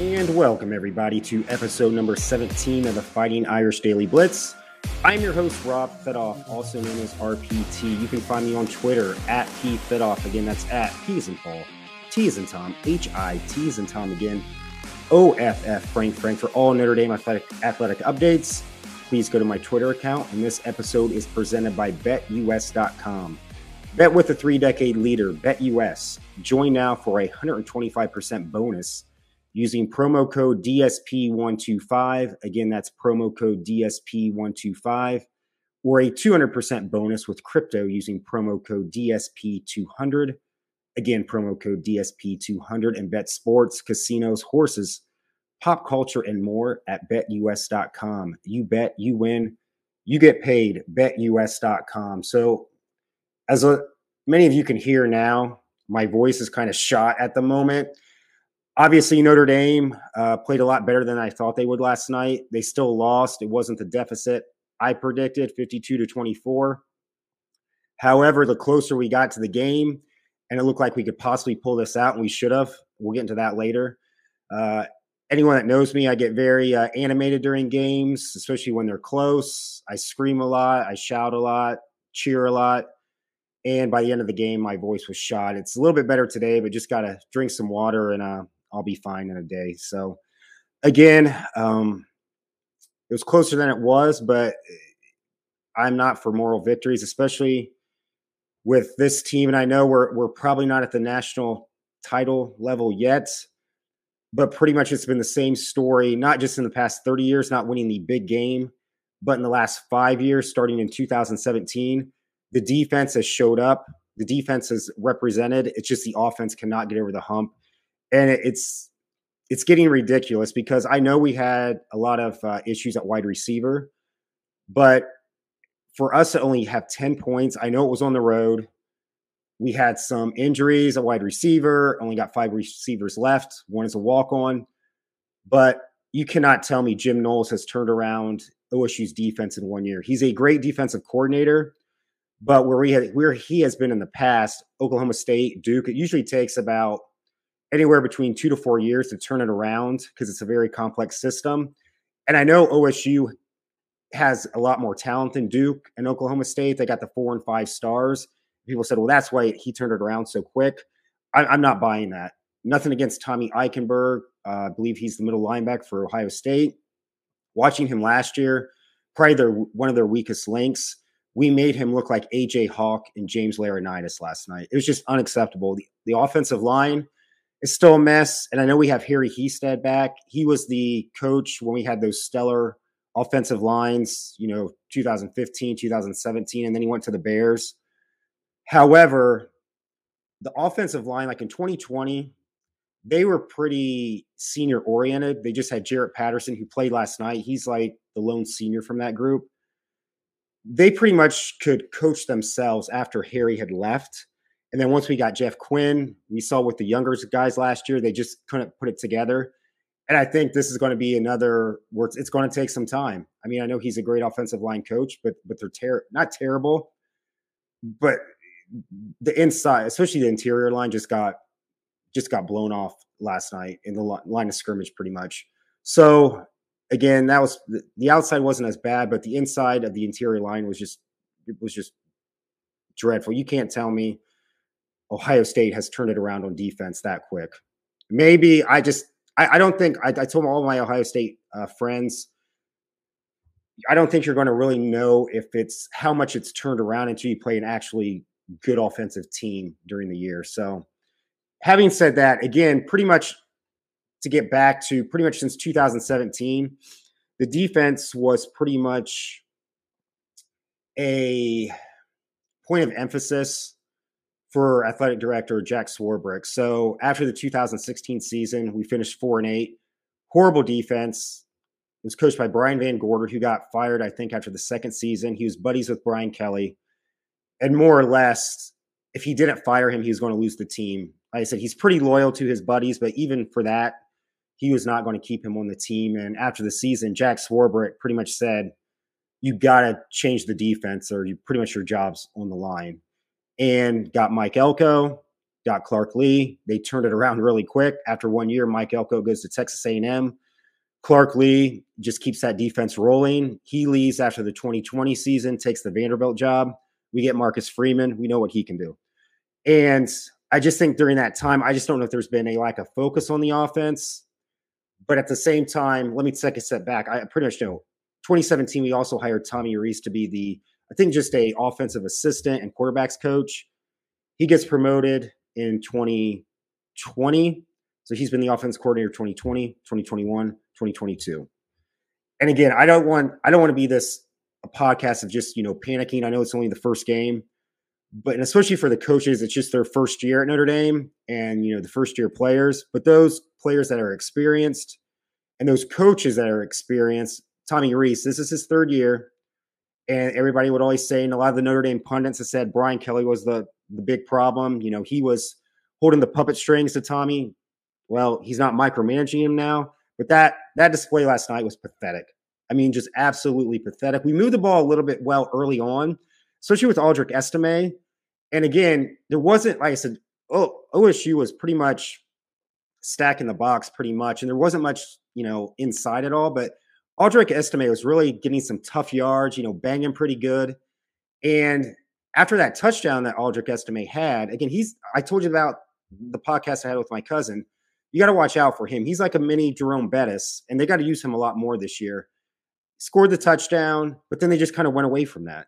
And welcome, everybody, to episode number 17 of the Fighting Irish Daily Blitz. I'm your host, Rob Fedoff, also known as RPT. You can find me on Twitter at P Fedoff. Again, that's at P is in Paul, T is in Tom, H I T is in Tom again, O F F Frank Frank for all Notre Dame athletic, athletic updates. Please go to my Twitter account, and this episode is presented by BetUS.com. Bet with a three decade leader, BetUS. Join now for a 125% bonus using promo code DSP125. Again, that's promo code DSP125 or a 200% bonus with crypto using promo code DSP200. Again, promo code DSP200 and bet sports, casinos, horses, pop culture, and more at betus.com. You bet, you win, you get paid. Betus.com. So, as a, many of you can hear now, my voice is kind of shot at the moment obviously Notre Dame uh, played a lot better than I thought they would last night. They still lost. It wasn't the deficit I predicted, 52 to 24. However, the closer we got to the game, and it looked like we could possibly pull this out, and we should have. We'll get into that later. Uh, anyone that knows me, I get very uh, animated during games, especially when they're close. I scream a lot, I shout a lot, cheer a lot. And by the end of the game, my voice was shot. It's a little bit better today, but just got to drink some water and uh, I'll be fine in a day. So again, um, it was closer than it was, but I'm not for moral victories, especially with this team. And I know we're we're probably not at the national title level yet, but pretty much it's been the same story, not just in the past 30 years, not winning the big game, but in the last five years, starting in 2017. The defense has showed up. The defense has represented. It's just the offense cannot get over the hump and it's it's getting ridiculous because I know we had a lot of uh, issues at wide receiver, but for us to only have 10 points, I know it was on the road. We had some injuries at wide receiver, only got five receivers left. One is a walk on. But you cannot tell me Jim Knowles has turned around OSU's defense in one year. He's a great defensive coordinator, but where we had where he has been in the past, Oklahoma State, Duke, it usually takes about anywhere between two to four years to turn it around because it's a very complex system. And I know OSU has a lot more talent than Duke and Oklahoma State. They got the four and five stars. People said, well, that's why he turned it around so quick. I, am not buying that. Nothing against Tommy Eichenberg. Uh, I believe he's the middle linebacker for Ohio State. Watching him last year, probably their one of their weakest links. We made him look like AJ Hawk and James Laurinaitis last night. It was just unacceptable. The, the offensive line – it's still a mess. And I know we have Harry Hiestand back. He was the coach when we had those stellar offensive lines, you know, 2015, 2017, and then he went to the Bears. However, the offensive line, like in 2020, they were pretty senior oriented. They just had Jarrett Patterson, who played last night. He's like the lone senior from that group. They pretty much could coach themselves after Harry had left. And then once we got Jeff Quinn, we saw with the younger guys last year, they just couldn't put it together. And I think this is going to be another where it's, going to take some time. I mean, I know he's a great offensive line coach, but but they're ter- not terrible, but the inside, especially the interior line, just got just got blown off last night in the line of scrimmage, pretty much. So again, that was the outside wasn't as bad, but the inside of the interior line was just it was just dreadful. You can't tell me Ohio State has turned it around on defense that quick. Maybe I just I, I don't think I, I, told all my Ohio State uh, friends. I don't think you're going to really know if it's how much it's turned around until you play an actually good offensive team during the year. So, having said that, again, pretty much to get back to pretty much since 2017, the defense was pretty much a point of emphasis for athletic director Jack Swarbrick. So after the 2016 season, we finished four and eight. Horrible defense. It was coached by Brian Van Gorder, who got fired, I think, after the second season. He was buddies with Brian Kelly. And more or less, if he didn't fire him, he was going to lose the team. Like I said, he's pretty loyal to his buddies, but even for that, he was not going to keep him on the team. And after the season, Jack Swarbrick pretty much said, you got to change the defense or you pretty much your job's on the line and got Mike Elko, got Clark Lee. They turned it around really quick. After one year, Mike Elko goes to Texas A&M. Clark Lee just keeps that defense rolling. He leaves after the 2020 season, takes the Vanderbilt job. We get Marcus Freeman. We know what he can do. And I just think during that time, I just don't know if there's been a lack of focus on the offense. But at the same time, let me take a step back. I pretty much know 2017, we also hired Tommy Rees to be the, I think, just a offensive assistant and quarterbacks coach. He gets promoted in 2020. So he's been the offense coordinator 2020, 2021, 2022. And again, I don't want I don't want to be this a podcast of just, you know, panicking. I know it's only the first game, but and especially for the coaches, it's just their first year at Notre Dame and, you know, the first year players, but those players that are experienced and those coaches that are experienced, Tommy Rees, this is his third year. And everybody would always say, and a lot of the Notre Dame pundits have said Brian Kelly was the the big problem. You know, he was holding the puppet strings to Tommy. Well, he's not micromanaging him now. But that that display last night was pathetic. I mean, just absolutely pathetic. We moved the ball a little bit well early on, especially with Audric Estime. And again, there wasn't, like I said, oh, OSU was pretty much stacking the box pretty much. And there wasn't much, you know, inside at all. But Audric Estime was really getting some tough yards, you know, banging pretty good. And after that touchdown that Audric Estime had, again, he's, I told you about the podcast I had with my cousin you got to watch out for him. He's like a mini Jerome Bettis, and they got to use him a lot more this year. Scored the touchdown, but then they just kind of went away from that.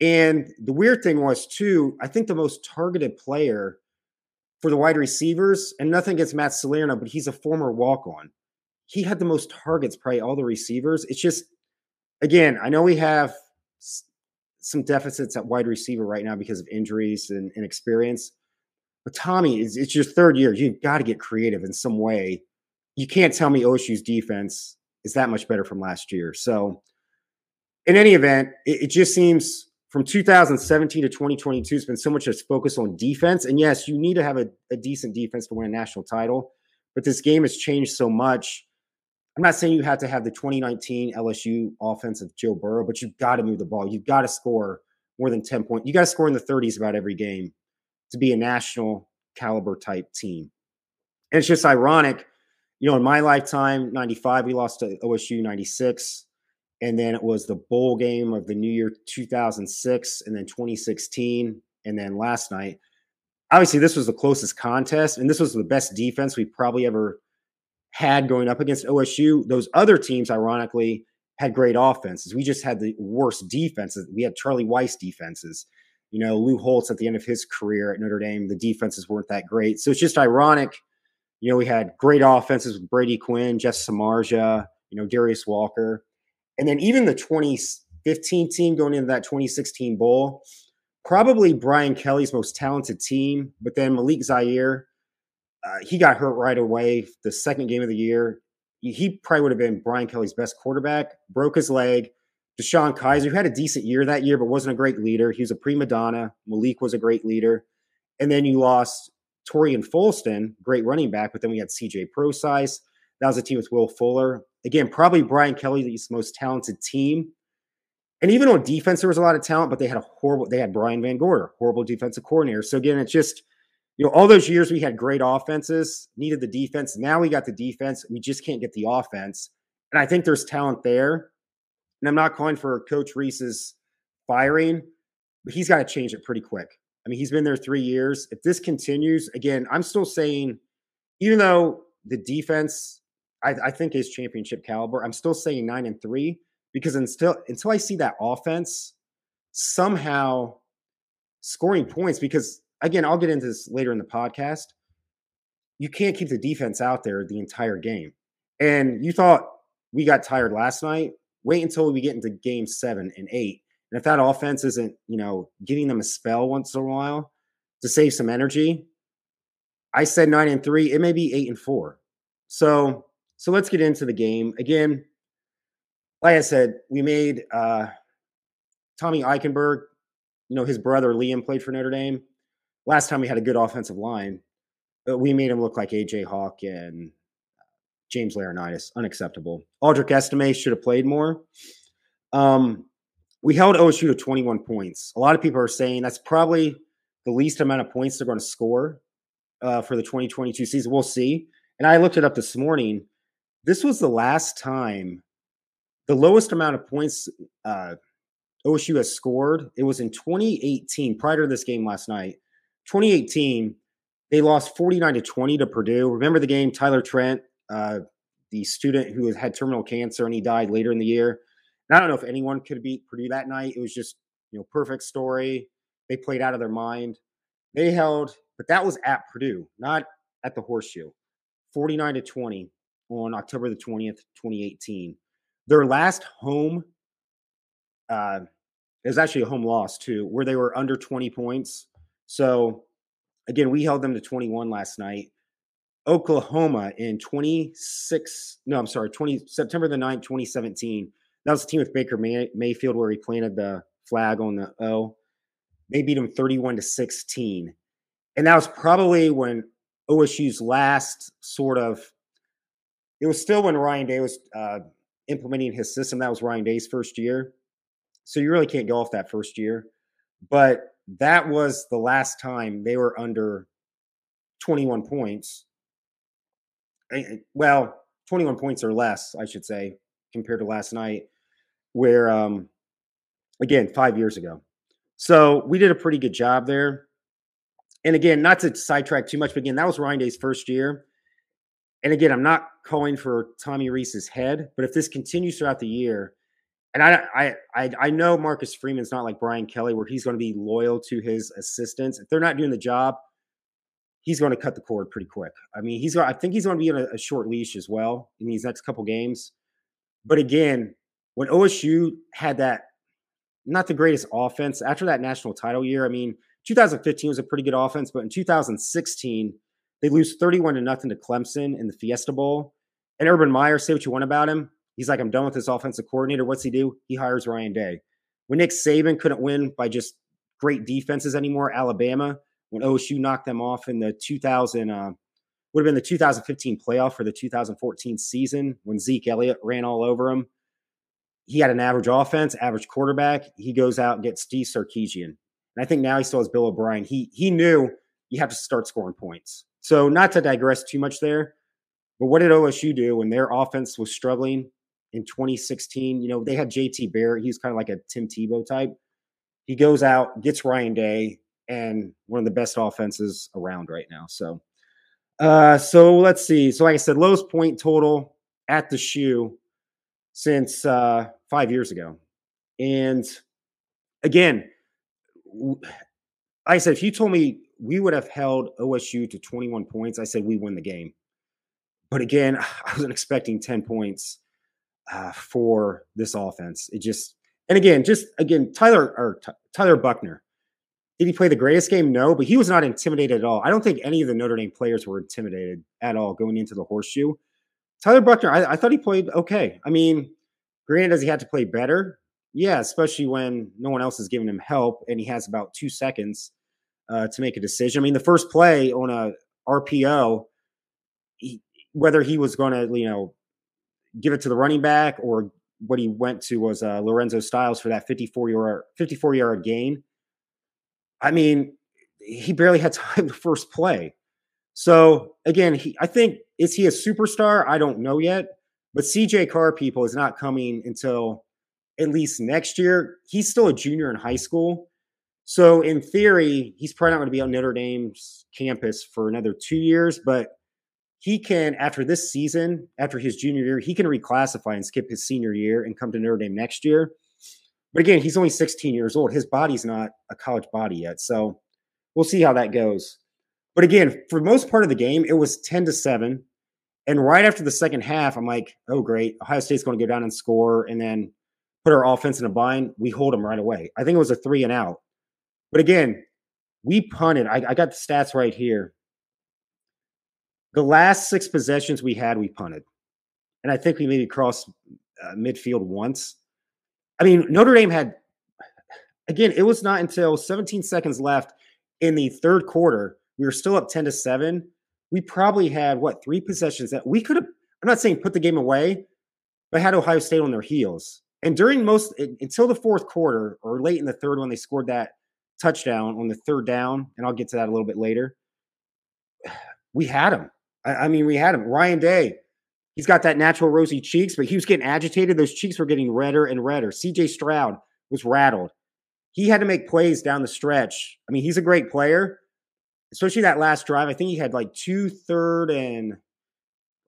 And the weird thing was, too, I think the most targeted player for the wide receivers, and nothing against Matt Salerno, but he's a former walk on. He had the most targets, probably all the receivers. It's just, again, I know we have some deficits at wide receiver right now because of injuries and, experience. But Tommy, it's, it's your third year. You've got to get creative in some way. You can't tell me OSU's defense is that much better from last year. So, in any event, it, it just seems from 2017 to 2022, it's been so much just focus on defense. And yes, you need to have a, a decent defense to win a national title, but this game has changed so much. I'm not saying you have to have the 2019 LSU offense of Joe Burrow, but you've got to move the ball. You've got to score more than 10 points. You got to score in the 30s about every game to be a national caliber type team. And it's just ironic, you know, in my lifetime, 95, we lost to OSU 96. And then it was the bowl game of the new year 2006, and then 2016, and then last night. Obviously, this was the closest contest, and this was the best defense we probably ever had going up against OSU. Those other teams, ironically, had great offenses. We just had the worst defenses. We had Charlie Weis defenses. You know, Lou Holtz at the end of his career at Notre Dame, the defenses weren't that great. So it's just ironic. You know, we had great offenses with Brady Quinn, Jeff Samardzija, you know, Darius Walker. And then even the 2015 team going into that 2016 bowl, probably Brian Kelly's most talented team. But then Malik Zaire, uh, he got hurt right away. The second game of the year, he probably would have been Brian Kelly's best quarterback. Broke his leg. DeShone Kizer, who had a decent year that year, but wasn't a great leader. He was a prima donna. Malik was a great leader. And then you lost Tarean Folston, great running back, but then we had CJ Prosise. That was a team with Will Fuller. Again, probably Brian Kelly's most talented team. And even on defense, there was a lot of talent, but they had a horrible, they had Brian Van Gorder, horrible defensive coordinator. So again, it's just, you know, all those years we had great offenses, needed the defense. Now we got the defense. We just can't get the offense. And I think there's talent there. And I'm not calling for Coach Rees's firing, but he's got to change it pretty quick. I mean, he's been there three years. If this continues, again, I'm still saying, even though the defense, I, I think is championship caliber, I'm still saying nine and three because until until I see that offense somehow scoring points, because again, I'll get into this later in the podcast. You can't keep the defense out there the entire game. And you thought we got tired last night. Wait until we get into game seven and eight. And if that offense isn't, you know, giving them a spell once in a while to save some energy, I said nine and three. It may be eight and four. So, so let's get into the game again. Like I said, we made uh, Tommy Eichenberg. You know, his brother Liam played for Notre Dame. Last time we had a good offensive line, but we made him look like AJ Hawk and James Laurinaitis, unacceptable. Audric Estime should have played more. Um, we held OSU to 21 points. A lot of people are saying that's probably the least amount of points they're going to score uh, for the 2022 season. We'll see. And I looked it up this morning. This was the last time, the lowest amount of points uh, OSU has scored. It was in 2018, prior to this game last night. 2018, they lost 49 to 20 to Purdue. Remember the game? Tyler Trent, uh, the student who had terminal cancer, and he died later in the year. And I don't know if anyone could beat Purdue that night. It was just, you know, perfect story. They played out of their mind. They held, but that was at Purdue, not at the Horseshoe. 49 to 20 on October the 20th, 2018. Their last home uh, is actually a home loss too, where they were under 20 points. So again, we held them to 21 last night. Oklahoma in 26, no, I'm sorry, 20 September the 9th, 2017. That was the team with Baker May, Mayfield where he planted the flag on the O. They beat them 31 to 16. And that was probably when OSU's last sort of it was still when Ryan Day was uh, implementing his system. That was Ryan Day's first year. So you really can't go off that first year. But that was the last time they were under 21 points. Well, 21 points or less, I should say, compared to last night, where, um, again, five years ago. So we did a pretty good job there. And again, not to sidetrack too much, but again, that was Ryan Day's first year. And again, I'm not calling for Tommy Rees's head, but if this continues throughout the year, and I, I, I, know Marcus Freeman's not like Brian Kelly, where he's going to be loyal to his assistants. If they're not doing the job, he's going to cut the cord pretty quick. I mean, he's, I think he's going to be on a, a short leash as well in these next couple games. But again, when OSU had that, not the greatest offense after that national title year. I mean, 2015 was a pretty good offense, but in 2016 they lose 31 to nothing to Clemson in the Fiesta Bowl. And Urban Meyer, say what you want about him, He's like, I'm done with this offensive coordinator. What's he do? He hires Ryan Day. When Nick Saban couldn't win by just great defenses anymore, Alabama, when OSU knocked them off in the 2000, uh, would have been the 2015 playoff for the 2014 season when Zeke Elliott ran all over him. He had an average offense, average quarterback. He goes out and gets Steve Sarkisian. And I think now he still has Bill O'Brien. He he knew you have to start scoring points. So not to digress too much there, but what did OSU do when their offense was struggling? In 2016. You know, they had JT Barrett. He's kind of like a Tim Tebow type. He goes out, gets Ryan Day, and one of the best offenses around right now. So, uh, so let's see. So, like I said, lowest point total at the shoe since uh, five years ago. And again, like I said, if you told me we would have held OSU to 21 points, I said we win the game. But again, I wasn't expecting 10 points uh, for this offense. It just and again, just again, Tyler or T- Tyler Buchner. Did he play the greatest game? No, but he was not intimidated at all. I don't think any of the Notre Dame players were intimidated at all going into the horseshoe. Tyler Buchner, I, I thought he played okay. I mean, granted, does he have to play better? Yeah, especially when no one else is giving him help and he has about two seconds uh, to make a decision. I mean, the first play on a RPO, he, whether he was going to, you know, give it to the running back or what he went to was uh, Lorenzo Styles for that 54 yard 54 yard gain. I mean, he barely had time to first play. So again, he, I think is he a superstar? I don't know yet. But CJ Carr people is not coming until at least next year. He's still a junior in high school. So in theory, he's probably not going to be on Notre Dame's campus for another two years. But he can, after this season, after his junior year, he can reclassify and skip his senior year and come to Notre Dame next year. But again, he's only 16 years old. His body's not a college body yet. So we'll see how that goes. But again, for most part of the game, it was 10 to 7. And right after the second half, I'm like, oh, great. Ohio State's going to go down and score and then put our offense in a bind. We hold them right away. I think it was a three and out. But again, we punted. I, I got the stats right here. The last six possessions we had, we punted. And I think we maybe crossed uh, midfield once. I mean, Notre Dame had, again, it was not until 17 seconds left in the third quarter. We were still up 10 to 7. We probably had, what, three possessions that we could have, I'm not saying put the game away, but had Ohio State on their heels. And during most, until the fourth quarter or late in the third when they scored that touchdown on the third down, and I'll get to that a little bit later we had him. I, I mean, we had him. Ryan Day, he's got that natural rosy cheeks, but he was getting agitated. Those cheeks were getting redder and redder. CJ Stroud was rattled. He had to make plays down the stretch. I mean, he's a great player, especially that last drive. I think he had like two third and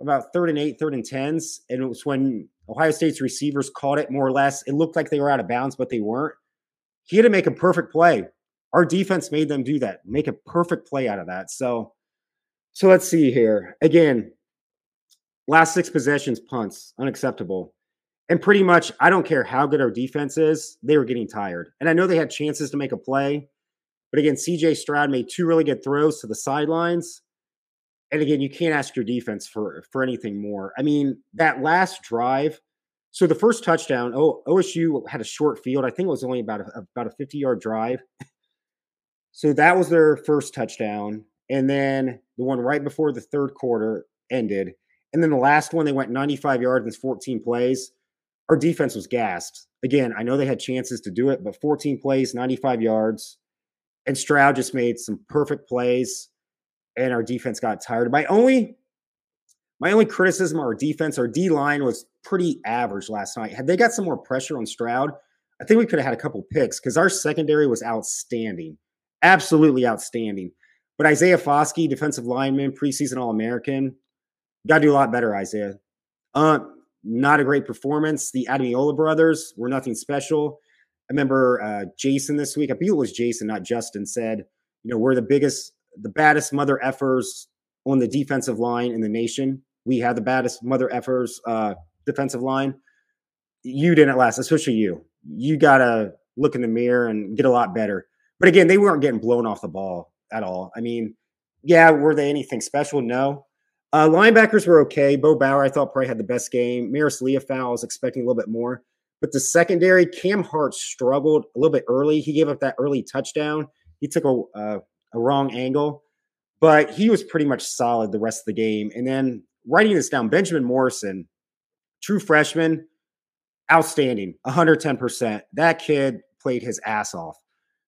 about third and eight, third and tens. And it was when Ohio State's receivers caught it more or less. It looked like they were out of bounds, but they weren't. He had to make a perfect play. Our defense made them do that, make a perfect play out of that. So, so let's see here. Again, last six possessions, punts, unacceptable. And pretty much, I don't care how good our defense is, they were getting tired. And I know they had chances to make a play. But again, CJ Stroud made two really good throws to the sidelines. And again, you can't ask your defense for for anything more. I mean, that last drive. So the first touchdown, OSU had a short field. I think it was only about a, about a 50 yard drive. So that was their first touchdown. And then the one right before the third quarter ended. And then the last one, they went 95 yards in 14 plays. Our defense was gassed. Again, I know they had chances to do it, but 14 plays, 95 yards. And Stroud just made some perfect plays and our defense got tired. My only my only criticism of our defense, our D line was pretty average last night. Had they got some more pressure on Stroud, I think we could have had a couple picks because our secondary was outstanding, absolutely outstanding. But Isaiah Foskey, defensive lineman, preseason All American, got to do a lot better, Isaiah. Uh, not a great performance. The Ademilola brothers were nothing special. I remember uh, Jason this week, I believe it was Jason, not Justin, said, you know, we're the biggest the baddest mother effers on the defensive line in the nation. We had the baddest mother effers uh, defensive line. You didn't last, especially you. You got to look in the mirror and get a lot better. But again, they weren't getting blown off the ball at all. I mean, yeah, were they anything special? No. Uh, linebackers were okay. Bo Bauer, I thought, probably had the best game. Maris Liufau, I was expecting a little bit more. But the secondary, Cam Hart struggled a little bit early. He gave up that early touchdown. He took a uh, a wrong angle, but he was pretty much solid the rest of the game. And then writing this down, Benjamin Morrison, true freshman, outstanding, 110%. That kid played his ass off.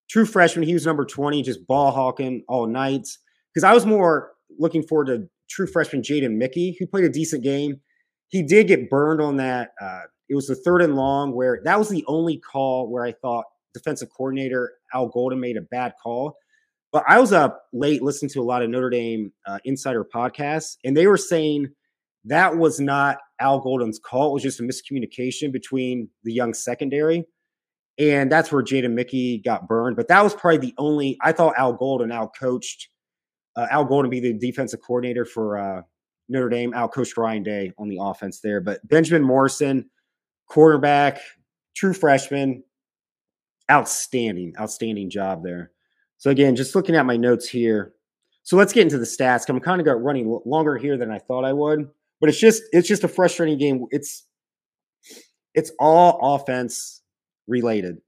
True freshman, he was number 20, just ball hawking all nights. Because I was more looking forward to true freshman Jaden Mickey, who played a decent game. He did get burned on that. Uh, it was the third and long where that was the only call where I thought defensive coordinator Al Golden made a bad call. But I was up late listening to a lot of Notre Dame uh, insider podcasts, and they were saying that was not Al Golden's call. It was just a miscommunication between the young secondary. And that's where Jaden Mickey got burned. But that was probably the only, I thought Al Golden out coached, uh, Al Golden be the defensive coordinator for uh, Notre Dame, out coached Ryan Day on the offense there. But Benjamin Morrison, quarterback, true freshman, outstanding, outstanding job there. So again, just looking at my notes here. So let's get into the stats. I'm kind of got running longer here than I thought I would, but it's just it's just a frustrating game. It's it's all offense related.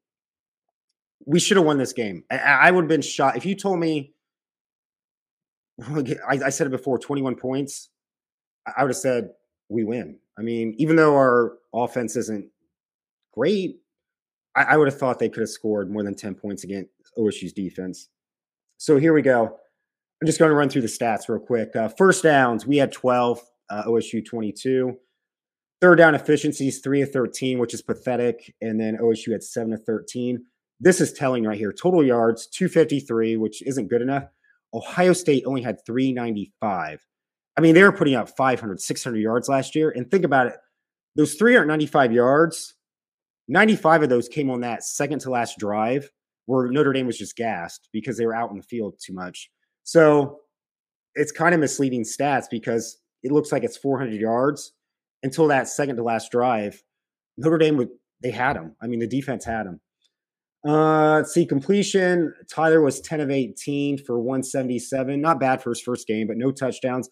We should have won this game. I, I would have been shot if you told me. I, I said it before, 21 points. I would have said we win. I mean, even though our offense isn't great, I, I would have thought they could have scored more than 10 points against OSU's defense. So here we go. I'm just going to run through the stats real quick. Uh, first downs, we had 12, uh, OSU 22. Third down efficiencies, 3 of 13, which is pathetic. And then OSU had 7 of 13. This is telling right here. Total yards, 253, which isn't good enough. Ohio State only had 395. I mean, they were putting up 500, 600 yards last year. And think about it those 395 yards, 95 of those came on that second to last drive where Notre Dame was just gassed because they were out in the field too much. So it's kind of misleading stats because it looks like it's 400 yards until that second to last drive. Notre Dame would they had him. I mean, the defense had him. Uh, let's see completion. Tyler was 10 of 18 for 177. Not bad for his first game, but no touchdowns,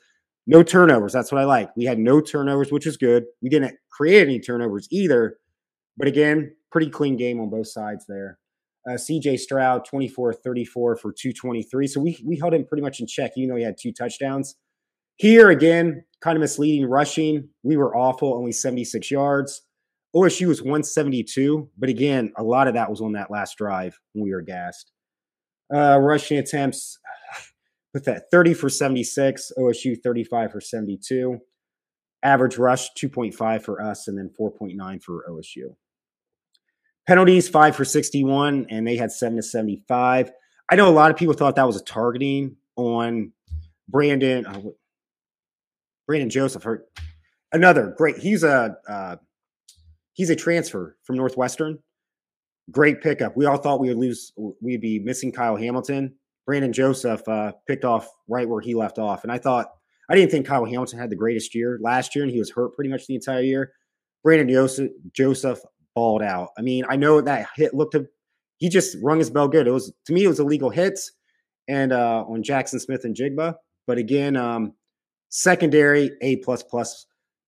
no turnovers. That's what I like. We had no turnovers, which is good. We didn't create any turnovers either. But again, pretty clean game on both sides there. Uh, CJ Stroud, 24 34 for 223. So we, we held him pretty much in check, even though he had two touchdowns. Here again, kind of misleading rushing. We were awful, only 76 yards. OSU was 172, but again, a lot of that was on that last drive when we were gassed. Uh, rushing attempts, with that 30 for 76, OSU 35 for 72. Average rush 2.5 for us, and then 4.9 for OSU. Penalties, five for 61, and they had seven to 75. I know a lot of people thought that was a targeting on Brandon. Uh, Brandon Joseph hurt. Another great. He's a uh, he's a transfer from Northwestern. Great pickup. We all thought we would lose. We'd be missing Kyle Hamilton. Brandon Joseph uh, picked off right where he left off, and I thought I didn't think Kyle Hamilton had the greatest year last year, and he was hurt pretty much the entire year. Brandon Joseph, Joseph balled out. I mean, I know that hit looked he just rung his bell good. It was to me, it was illegal hits and uh, on Jackson Smith-Njigba. But again, um, secondary A plus plus.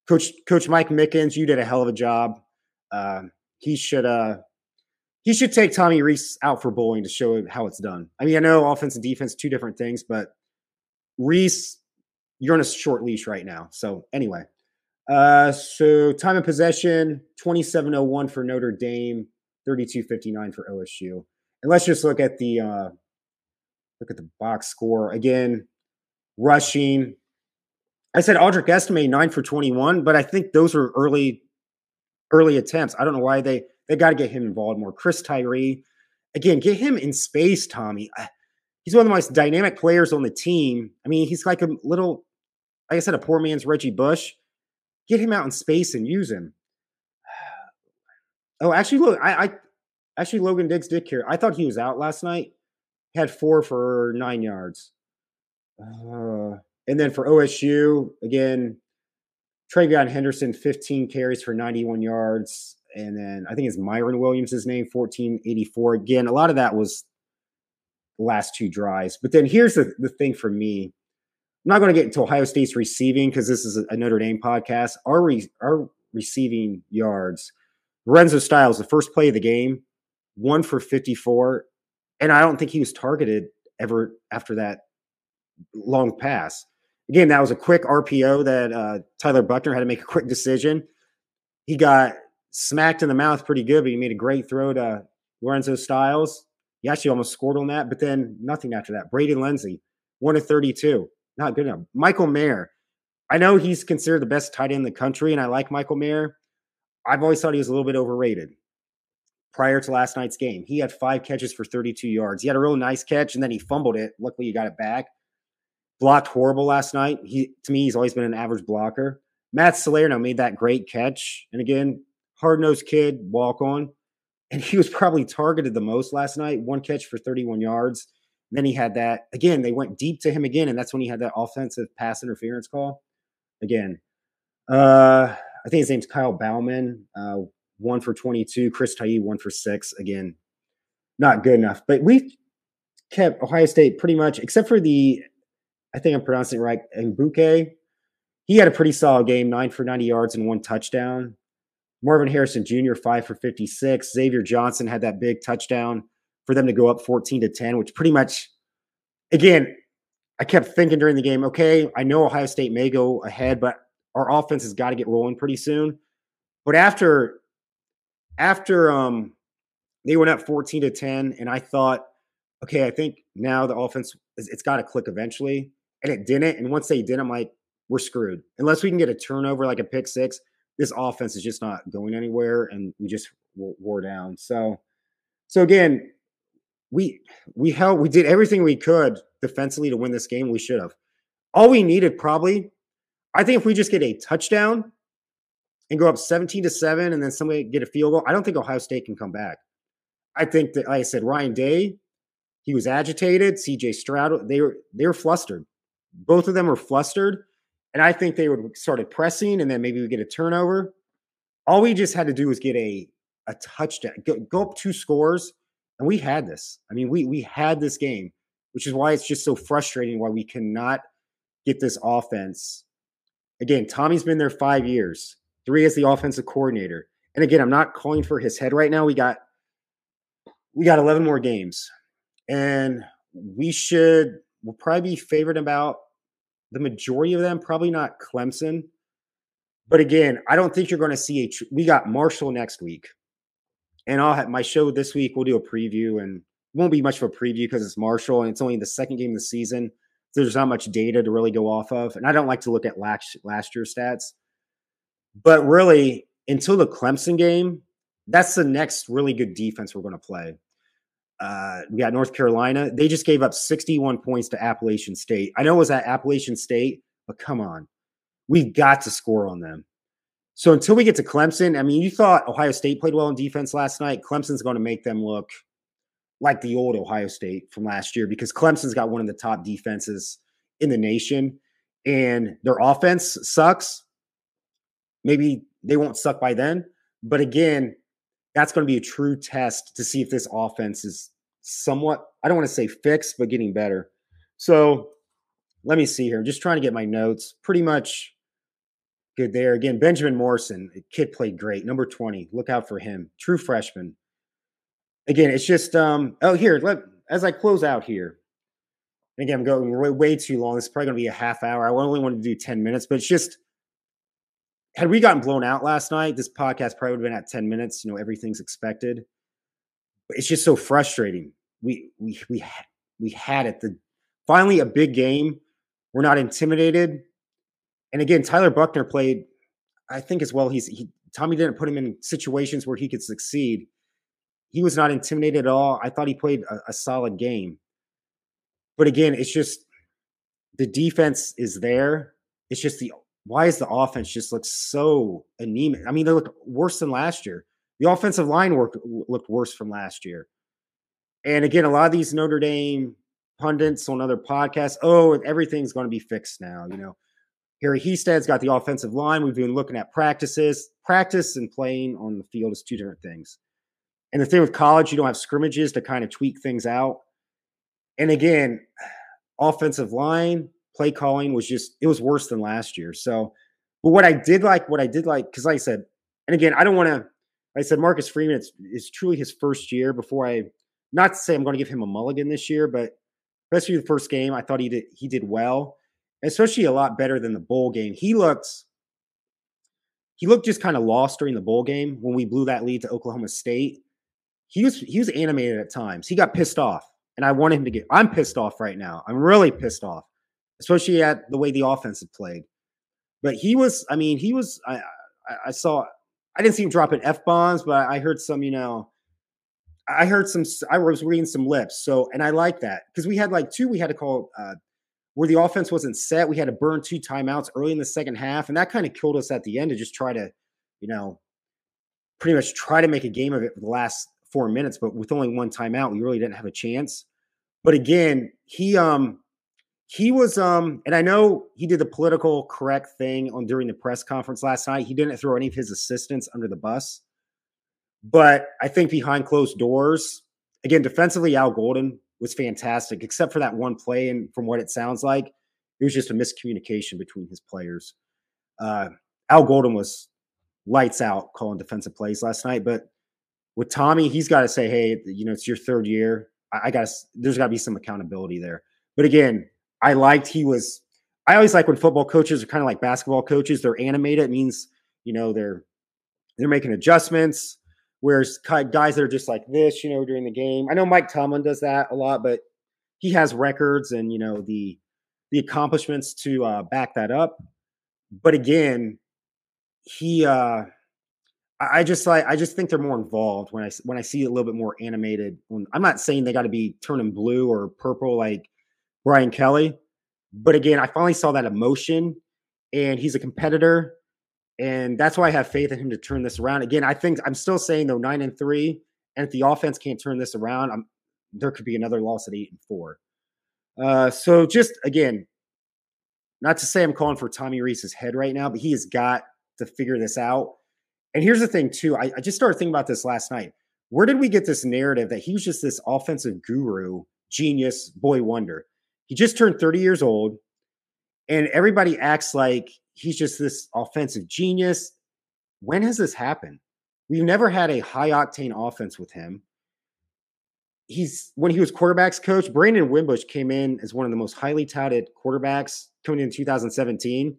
Coach Coach Mike Mickens, you did a hell of a job. Uh, he should uh, he should take Tommy Rees out for bowling to show how it's done. I mean, I know offense and defense two different things, but Rees, you're on a short leash right now. So anyway, uh, so time of possession, 2701 for Notre Dame, 3259 for OSU. And let's just look at the uh, look at the box score again. Rushing, I said Audric Estime nine for 21, but I think those are early early attempts. I don't know why they they got to get him involved more. Chris Tyree, again, get him in space, Tommy. He's one of the most dynamic players on the team. I mean, he's like a little, like I said, a poor man's Reggie Bush get him out in space and use him. Oh, actually, look, I, I actually Logan Diggs did care. I thought he was out last night. Had four for nine yards. Uh, and then for OSU, again, TreVeyon Henderson, 15 carries for 91 yards. And then I think it's Miyan Williams' his name, 1484. Again, a lot of that was the last two drives. But then here's the, the thing for me I'm not going to get into Ohio State's receiving because this is a Notre Dame podcast. Our re- our receiving yards, Lorenzo Styles, the first play of the game, one for 54, and I don't think he was targeted ever after that long pass. Again, that was a quick RPO that uh, Tyler Buchner had to make a quick decision. He got smacked in the mouth pretty good, but he made a great throw to Lorenzo Styles. He actually almost scored on that, but then nothing after that. Braden Lenzy, one of 32 not good enough. Michael Mayer, I know he's considered the best tight end in the country, and I like Michael Mayer. I've always thought he was a little bit overrated. Prior to last night's game, he had five catches for 32 yards. He had a real nice catch, and then he fumbled it. Luckily, he got it back. Blocked horrible last night. He to me, he's always been an average blocker. Matt Salerno made that great catch, and again, hard nosed kid, walk on, and he was probably targeted the most last night. One catch for 31 yards. Then he had that again. They went deep to him again, and that's when he had that offensive pass interference call. Again, uh, I think his name's Kyle Bauman. Uh, one for twenty-two. Chris Tye, one for six. Again, not good enough. But we kept Ohio State pretty much, except for the, I think I'm pronouncing it right, Mbuke. He had a pretty solid game, nine for 90 yards and one touchdown. Marvin Harrison Jr., five for 56. Xavier Johnson had that big touchdown for them to go up 14 to 10, which pretty much, again, I kept thinking during the game, okay, I know Ohio State may go ahead, but our offense has got to get rolling pretty soon. But after after um they went up 14 to 10, and I thought, okay, I think now the offense it's got to click eventually. And it didn't. And once they did, I'm like, we're screwed. Unless we can get a turnover like a pick six, this offense is just not going anywhere, and we just wore down. So, so again, we we held we did everything we could defensively to win this game. We should have. All we needed probably, I think, if we just get a touchdown and go up seventeen to seven, and then somebody get a field goal, I don't think Ohio State can come back. I think that, like I said, Ryan Day, he was agitated. C.J. Stroud, they were they were flustered. Both of them were flustered, and I think they would started pressing, and then maybe we get a turnover. All we just had to do was get a a touchdown, go, go up two scores and we had this. I mean, we we had this game, which is why it's just so frustrating why we cannot get this offense. Again, Tommy's been there five years, three as the offensive coordinator. And again, I'm not calling for his head right now. We got we got 11 more games, and we should we'll probably be favored about the majority of them. Probably not Clemson, but again, I don't think you're going to see a. Tr- we got Marshall next week and I'll have my show this week. We'll do a preview, and won't be much of a preview because it's Marshall, and it's only the second game of the season. there's not much data to really go off of. And I don't like to look at last, last year's stats. But really, until the Clemson game, that's the next really good defense we're going to play. Uh, we got North Carolina. They just gave up 61 points to Appalachian State. I know it was at Appalachian State, but come on. We've got to score on them. So until we get to Clemson, I mean, you thought Ohio State played well in defense last night. Clemson's going to make them look like the old Ohio State from last year because Clemson's got one of the top defenses in the nation and their offense sucks. Maybe they won't suck by then, but again, that's going to be a true test to see if this offense is somewhat, I don't want to say fixed, but getting better. So let me see here. I'm just trying to get my notes. Pretty much good there. Again, Benjamin Morrison, kid played great. Number 20. Look out for him. True freshman again, it's just um oh here, let as I close out here. Again, I'm going way, way too long. This is probably going to be a half hour. I only want to do 10 minutes, but it's just had we gotten blown out last night, this podcast probably would have been at 10 minutes. You know, everything's expected. But it's just so frustrating. We we we we had it. The finally a big game. We're not intimidated. And again, Tyler Buchner played, I think as well. He's he Tommy didn't put him in situations where he could succeed he was not intimidated at all. I thought he played a, a solid game. But again, it's just the defense is there. It's just the why is the offense just looks so anemic? I mean, they look worse than last year. The offensive line work, looked worse from last year. And again, a lot of these Notre Dame pundits on other podcasts, oh, everything's going to be fixed now. You know, Harry Hiestand's got the offensive line. We've been looking at practices. Practice and playing on the field is two different things. And the thing with college, you don't have scrimmages to kind of tweak things out. And again, offensive line, play calling was just, it was worse than last year. So, but what I did like, what I did like, because like I said, and again, I don't want to, I said Marcus Freeman, it's, it's truly his first year before I, not to say I'm going to give him a mulligan this year, but especially the first game, I thought he did, he did well, especially a lot better than the bowl game. He looks. he looked just kind of lost during the bowl game when we blew that lead to Oklahoma State he was he was animated at times. He got pissed off, and I want him to get. I'm pissed off right now. I'm really pissed off, especially at the way the offense had played. But he was. I mean, he was. I I, I saw. I didn't see him dropping f bombs, but I heard some. You know, I heard some. I was reading some lips. So, and I like that because we had like two. We had to call. Uh, where the offense wasn't set, we had to burn two timeouts early in the second half, and that kind of killed us at the end to just try to, you know, pretty much try to make a game of it for the last four minutes, but with only one timeout, we really didn't have a chance. But again, he um he was um and I know he did the political correct thing on during the press conference last night. He didn't throw any of his assistants under the bus. But I think behind closed doors, again, defensively, Al Golden was fantastic, except for that one play. And from what it sounds like, it was just a miscommunication between his players. Uh, Al Golden was lights out calling defensive plays last night, but with Tommy, he's got to say, hey, you know, it's your third year. I, I got there's got to be some accountability there. But again, I liked he was, I always like when football coaches are kind of like basketball coaches. They're animated. It means, you know, they're, they're making adjustments. Whereas guys that are just like this, you know, during the game. I know Mike Tomlin does that a lot, but he has records and, you know, the, the accomplishments to uh, back that up. But again, he, uh, I just like I just think they're more involved when I when I see a little bit more animated. I'm not saying they got to be turning blue or purple like Brian Kelly, but again, I finally saw that emotion, and he's a competitor, and that's why I have faith in him to turn this around. Again, I think I'm still saying though nine and three, and if the offense can't turn this around, I'm, there could be another loss at eight and four. Uh, so just again, not to say I'm calling for Tommy Rees's head right now, but he has got to figure this out and here's the thing, too. I, I just started thinking about this last night. Where did we get this narrative that he was just this offensive guru, genius, boy wonder? He just turned 30 years old, and everybody acts like he's just this offensive genius. When has this happened? We've never had a high octane offense with him. He's when he was quarterbacks coach, Brandon Wimbush came in as one of the most highly touted quarterbacks coming in 2017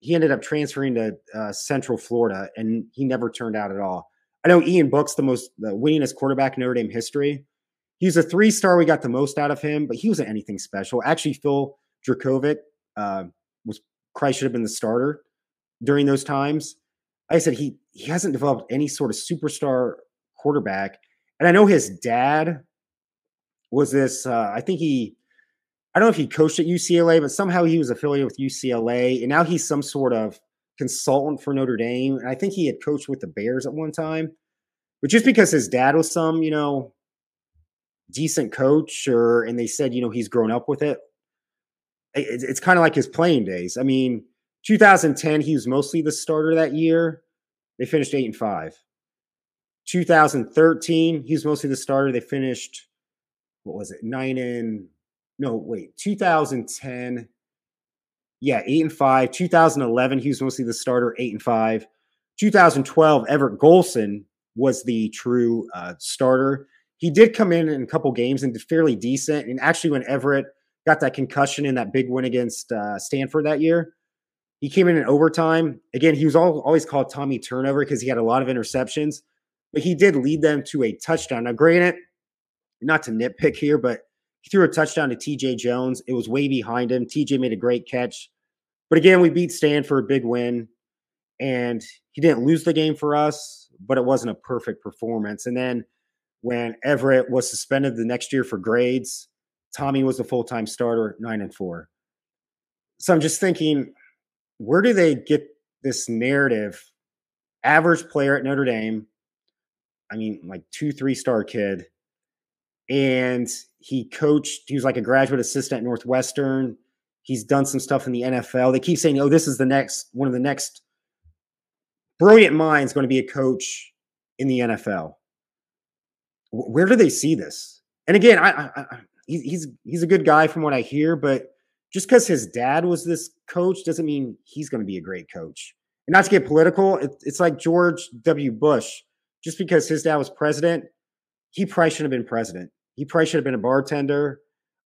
he ended up transferring to uh, Central Florida, and he never turned out at all. I know Ian Book's the most the winningest quarterback in Notre Dame history. He's a three star. We got the most out of him, but he wasn't anything special. Actually, Phil Jurkovec uh, was Christ should have been the starter during those times. Like I said he he hasn't developed any sort of superstar quarterback, and I know his dad was this. Uh, I think he. I don't know if he coached at UCLA, but somehow he was affiliated with UCLA, and now he's some sort of consultant for Notre Dame. And I think he had coached with the Bears at one time. But just because his dad was some, you know, decent coach, or and they said, you know, he's grown up with it, it's, it's kind of like his playing days. I mean, 2010, he was mostly the starter that year. They finished eight and five. 2013, he was mostly the starter. They finished, what was it, nine and no, wait, 2010. Yeah, eight and five. 2011, he was mostly the starter, eight and five. 2012, Everett Golson was the true uh, starter. He did come in in a couple games and did fairly decent. And actually, when Everett got that concussion in that big win against uh, Stanford that year, he came in in overtime. Again, he was all, always called Tommy Turnover because he had a lot of interceptions, but he did lead them to a touchdown. Now, granted, not to nitpick here, but he threw a touchdown to TJ Jones. It was way behind him. TJ made a great catch. But again, we beat Stanford, big win. And he didn't lose the game for us, but it wasn't a perfect performance. And then when Everett was suspended the next year for grades, Tommy was a full time starter, nine and four. So I'm just thinking, where do they get this narrative? Average player at Notre Dame, I mean, like two, three star kid. And he coached, he was like a graduate assistant at Northwestern. He's done some stuff in the NFL. They keep saying, oh, this is the next, one of the next brilliant minds going to be a coach in the NFL. Where do they see this? And again, I, I, I he's he's a good guy from what I hear, but just because his dad was this coach doesn't mean he's going to be a great coach. And not to get political, it, it's like George W. Bush. Just because his dad was president, he probably shouldn't have been president. He probably should have been a bartender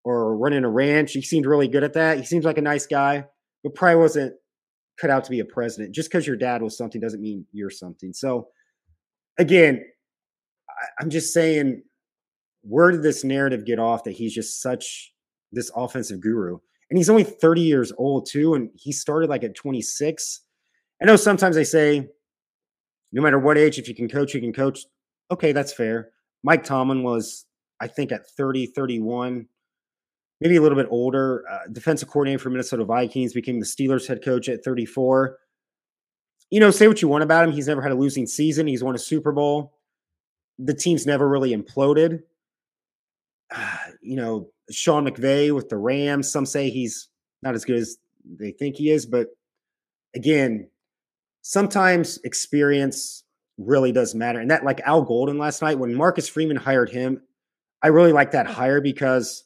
or running a ranch. He seemed really good at that. He seems like a nice guy, but probably wasn't cut out to be a president. Just because your dad was something doesn't mean you're something. So, again, I'm just saying, where did this narrative get off that he's just such this offensive guru? and he's only 30 years old too and he started like at 26 i know sometimes they say no matter what age if you can coach you can coach. Okay that's fair. Mike tomlin was i think at 30 31 maybe a little bit older. Uh, defensive coordinator for minnesota vikings became the steelers head coach at 34 you know say what you want about him he's never had a losing season he's won a super bowl the team's never really imploded you know Sean McVay with the Rams. Some say he's not as good as they think he is, but again, sometimes experience really does matter. And that, like Al Golden last night, when Marcus Freeman hired him, I really like that hire because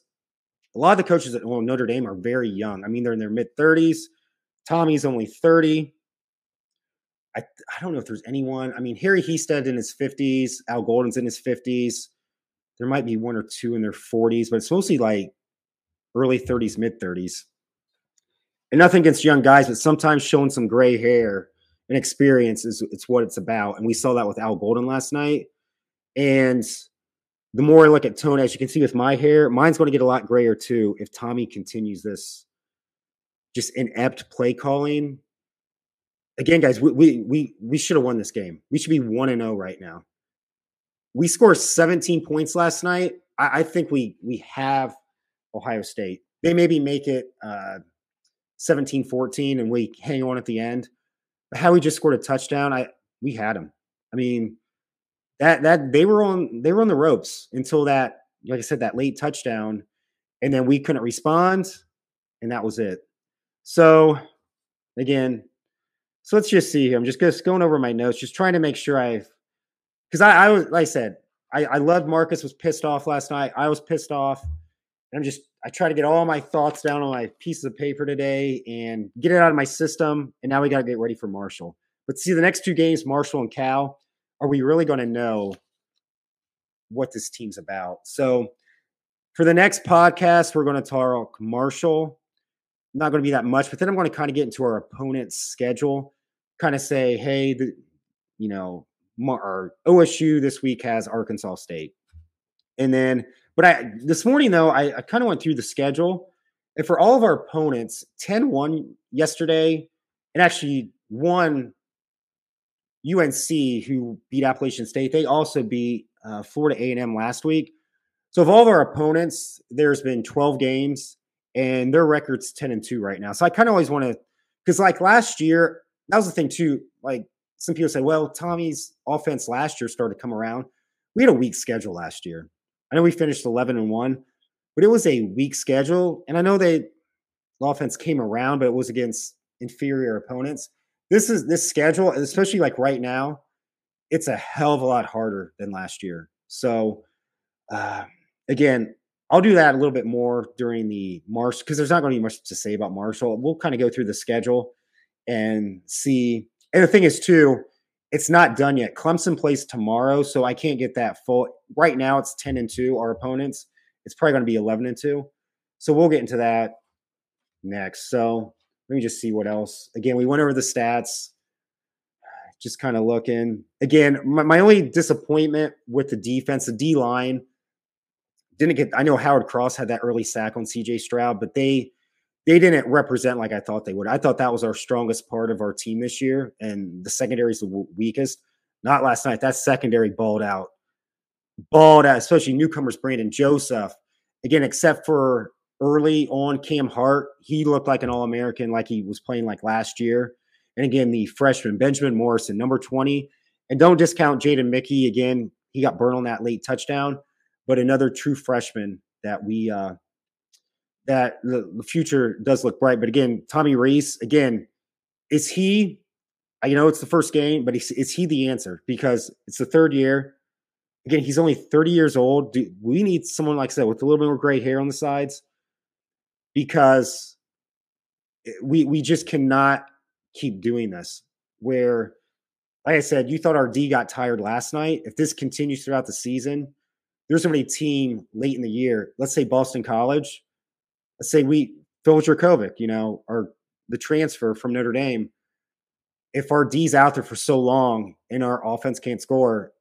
a lot of the coaches at well, Notre Dame are very young. I mean, they're in their mid 30s. Tommy's only 30. I, I don't know if there's anyone. I mean, Harry Hiestand in his 50s, Al Golden's in his 50s. There might be one or two in their 40s, but it's mostly like early 30s, mid 30s. And nothing against young guys, but sometimes showing some gray hair and experience is it's what it's about. And we saw that with Al Golden last night. And the more I look at Tone, as you can see with my hair, mine's going to get a lot grayer too if Tommy continues this just inept play calling. Again, guys, we we we, we should have won this game. We should be one and zero oh right now we scored 17 points last night. I, I, think we we have Ohio State. They maybe make it uh, 17 14 and we hang on at the end. But how we just scored a touchdown, I we had them. I mean, that that they were on they were on the ropes until that, like I said, that late touchdown, and then we couldn't respond, and that was it. So again, so let's just see. Here. I'm just, going over my notes, just trying to make sure I've because I, I was like I said, I, I loved Marcus was pissed off last night. I was pissed off. I'm just I try to get all my thoughts down on my pieces of paper today and get it out of my system. And now we got to get ready for Marshall. But see the next two games, Marshall and Cal, are we really going to know what this team's about? So for the next podcast, we're going to talk Marshall. Not going to be that much, but then I'm going to kind of get into our opponent's schedule, kind of say, hey, the you know, or OSU this week has Arkansas State. And then, But I this morning though, I, I kind of went through the schedule, and for all of our opponents, 10-1 yesterday, and actually one UNC who beat Appalachian State. They also beat uh, Florida A&M last week. So of all of our opponents, there's been 12 games, and their record's 10 and 2 right now. So I kind of always want to, because like last year, that was the thing too. Like some people say, well, Tommy's offense last year started to come around. We had a weak schedule last year. I know we finished 11 and 1, but it was a weak schedule. And I know they, the offense came around, but it was against inferior opponents. This is this schedule, especially like right now, it's a hell of a lot harder than last year. So, uh, again, I'll do that a little bit more during the March because there's not going to be much to say about Marshall. We'll kind of go through the schedule and see. And the thing is, too, it's not done yet. Clemson plays tomorrow, so I can't get that full. Right now, it's 10 and 2, our opponents. It's probably going to be 11 and 2. So we'll get into that next. So let me just see what else. Again, we went over the stats, just kind of looking. Again, my, my only disappointment with the defense, the D line, didn't get. I know Howard Cross had that early sack on CJ Stroud, but they they didn't represent like I thought they would. I thought that was our strongest part of our team this year, and the secondary is the weakest. Not last night. That secondary balled out, balled out, especially newcomers Brandon Joseph. Again, except for early on Cam Hart, he looked like an All American, like he was playing like last year. And again, the freshman Benjamin Morrison, number 20. And don't discount Jaden Mickey. Again, he got burned on that late touchdown, but another true freshman that we, uh, that the, the future does look bright. But again, Tommy Rees, again, is he, you know, it's the first game, but is, is he the answer? Because it's the third year. Again, he's only 30 years old. Do we need someone like said with a little bit more gray hair on the sides? because we we just cannot keep doing this. Where, like I said, you thought our D got tired last night. If this continues throughout the season, there's somebody team late in the year. Let's say Boston College. Let's say we Phil Jurkovec, you know, or the transfer from Notre Dame. If our D's out there for so long and our offense can't score,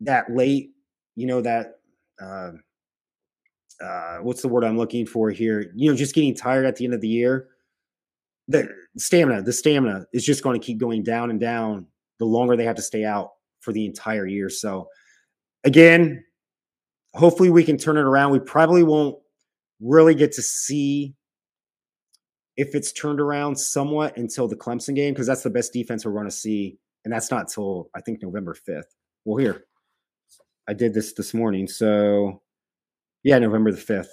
that late, you know, that uh, uh, what's the word I'm looking for here? You know, just getting tired at the end of the year. The stamina, the stamina is just going to keep going down and down the longer they have to stay out for the entire year. So, again, hopefully we can turn it around. We probably won't really get to see if it's turned around somewhat until the Clemson game because that's the best defense we're going to see, and that's not till I think November fifth. Well, here I did this this morning, so yeah, November the 5th.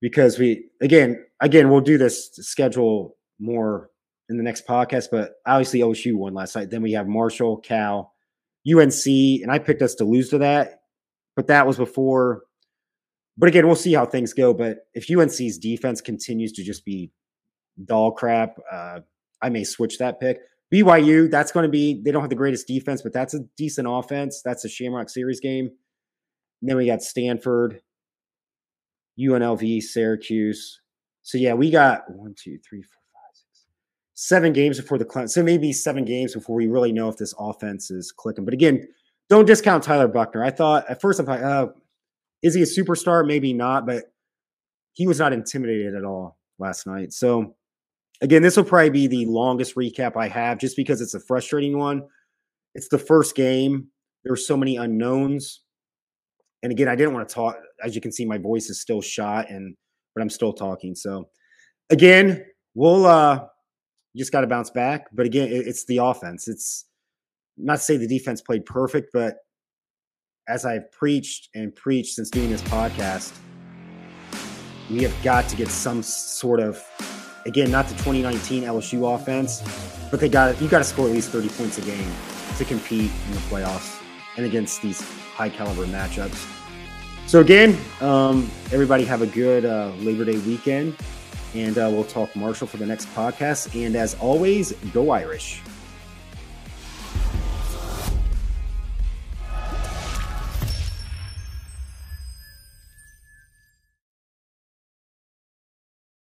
Because we again, again, we'll do this schedule more in the next podcast, but obviously OSU won last night. Then we have Marshall, Cal, UNC, and I picked us to lose to that, but that was before. But again, we'll see how things go. But if UNC's defense continues to just be doll crap, uh, I may switch that pick. BYU, that's going to be, they don't have the greatest defense, but that's a decent offense. That's a Shamrock Series game. And then we got Stanford, UNLV, Syracuse. So yeah, we got one, two, three, four, five, six, seven games before the Clemson. So maybe seven games before we really know if this offense is clicking. But again, don't discount Tyler Buchner. I thought at first I thought, uh, is he a superstar? Maybe not, but he was not intimidated at all last night. So again, this will probably be the longest recap I have, just because it's a frustrating one. It's the first game. There are so many unknowns. And again, I didn't want to talk. As you can see, my voice is still shot, and but I'm still talking. So again, we'll uh just got to bounce back. But again, it, it's the offense. It's not to say the defense played perfect, but as I've preached and preached since doing this podcast, we have got to get some sort of again, not the 2019 LSU offense, but they got you got to score at least 30 points a game to compete in the playoffs and against these high caliber matchups. So again, um, everybody have a good uh, Labor Day weekend, and uh, we'll talk Marshall for the next podcast. And as always, go Irish.